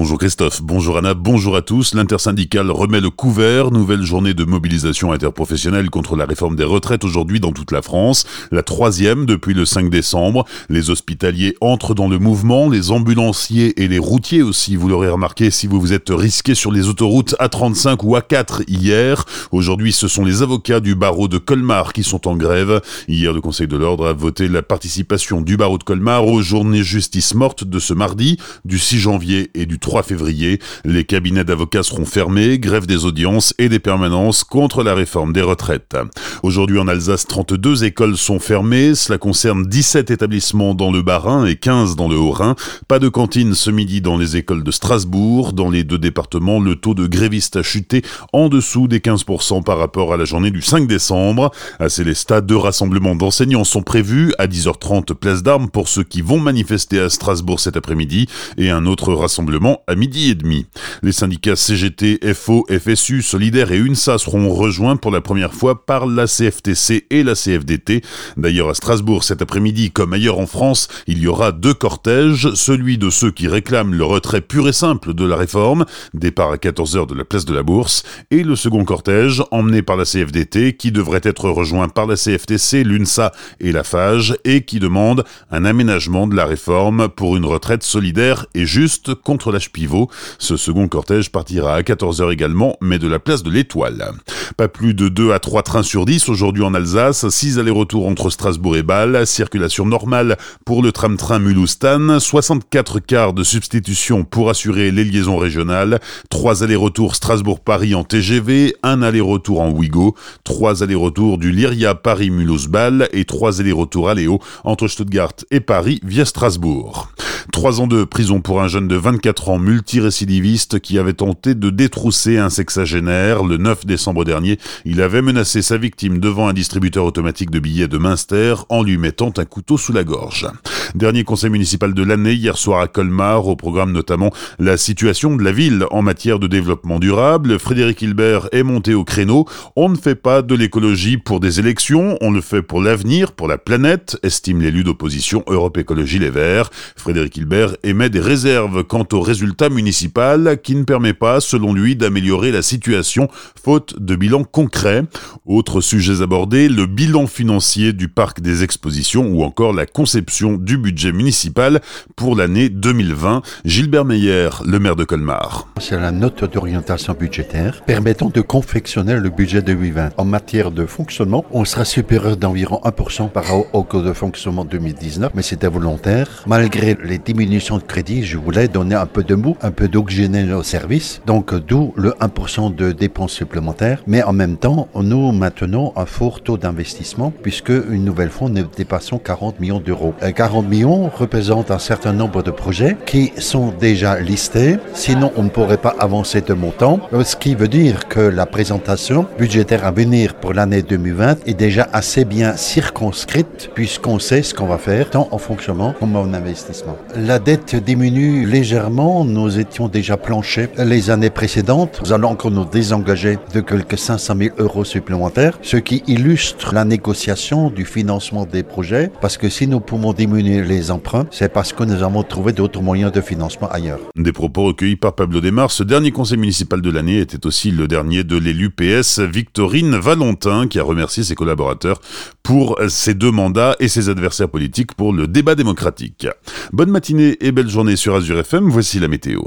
Bonjour Christophe, bonjour Anna, bonjour à tous. L'intersyndicale remet le couvert. Nouvelle journée de mobilisation interprofessionnelle contre la réforme des retraites aujourd'hui dans toute la France. La troisième depuis le 5 décembre. Les hospitaliers entrent dans le mouvement, les ambulanciers et les routiers aussi. Vous l'aurez remarqué si vous vous êtes risqué sur les autoroutes A35 ou A4 hier. Aujourd'hui, ce sont les avocats du barreau de Colmar qui sont en grève. Hier, le Conseil de l'ordre a voté la participation du barreau de Colmar aux journées justice morte de ce mardi, du 6 janvier et du 3 février. Les cabinets d'avocats seront fermés, grève des audiences et des permanences contre la réforme des retraites. Aujourd'hui en Alsace, 32 écoles sont fermées. Cela concerne 17 établissements dans le Bas-Rhin et 15 dans le Haut-Rhin. Pas de cantine ce midi dans les écoles de Strasbourg. Dans les deux départements, le taux de grévistes a chuté en dessous des 15% par rapport à la journée du 5 décembre. À Célestat, deux rassemblements d'enseignants sont prévus à 10h30 place d'armes pour ceux qui vont manifester à Strasbourg cet après-midi et un autre rassemblement à midi et demi. Les syndicats CGT, FO, FSU, Solidaire et UNSA seront rejoints pour la première fois par la CFTC et la CFDT. D'ailleurs, à Strasbourg cet après-midi, comme ailleurs en France, il y aura deux cortèges, celui de ceux qui réclament le retrait pur et simple de la réforme, départ à 14h de la place de la Bourse, et le second cortège, emmené par la CFDT, qui devrait être rejoint par la CFTC, l'UNSA et la FAGE, et qui demande un aménagement de la réforme pour une retraite solidaire et juste contre la pivot. Ce second cortège partira à 14h également, mais de la place de l'Étoile. Pas plus de 2 à 3 trains sur 10 aujourd'hui en Alsace, 6 allers-retours entre Strasbourg et Bâle, circulation normale pour le tram-train Mulhoustan, 64 quarts de substitution pour assurer les liaisons régionales, 3 allers-retours Strasbourg-Paris en TGV, 1 aller-retour en Ouigo, 3 allers-retours du Lyria Paris-Mulhouse-Bâle et 3 allers-retours à Léo entre Stuttgart et Paris via Strasbourg. Trois ans de prison pour un jeune de 24 ans multirécidiviste qui avait tenté de détrousser un sexagénaire. Le 9 décembre dernier, il avait menacé sa victime devant un distributeur automatique de billets de Münster en lui mettant un couteau sous la gorge. Dernier conseil municipal de l'année hier soir à Colmar, au programme notamment la situation de la ville en matière de développement durable. Frédéric Hilbert est monté au créneau. On ne fait pas de l'écologie pour des élections, on le fait pour l'avenir, pour la planète, estime l'élu d'opposition Europe Écologie Les Verts. Frédéric Hilbert émet des réserves quant au résultat municipal qui ne permet pas, selon lui, d'améliorer la situation faute de bilan concret. Autres sujets abordés, le bilan financier du parc des expositions ou encore la conception du budget municipal pour l'année 2020. Gilbert Meyer, le maire de Colmar. C'est la note d'orientation budgétaire permettant de confectionner le budget 2020. En matière de fonctionnement, on sera supérieur d'environ 1% par rapport au cours de fonctionnement 2019, mais c'était volontaire. Malgré les diminutions de crédit, je voulais donner un peu de mou, un peu d'oxygène au service, donc d'où le 1% de dépenses supplémentaires. Mais en même temps, nous maintenons un fort taux d'investissement puisque une nouvelle fois, nous dépassons 40 millions d'euros. 40 euh, millions représentent un certain nombre de projets qui sont déjà listés. Sinon, on ne pourrait pas avancer de montant. Euh, ce qui veut dire que la présentation budgétaire à venir pour l'année 2020 est déjà assez bien circonscrite puisqu'on sait ce qu'on va faire tant en fonctionnement comme en investissement. La dette diminue légèrement. Nous étions déjà planchés les années précédentes. Nous allons encore nous désengager de quelques 500 000 euros supplémentaires, ce qui illustre la négociation du financement des projets parce que si nous pouvons diminuer les emprunts, c'est parce que nous avons trouvé d'autres moyens de financement ailleurs. Des propos recueillis par Pablo Desmar. Ce dernier conseil municipal de l'année était aussi le dernier de l'élu PS Victorine Valentin qui a remercié ses collaborateurs pour ses deux mandats et ses adversaires politiques pour le débat démocratique. Bonne matinée et belle journée sur Azure FM, voici la météo.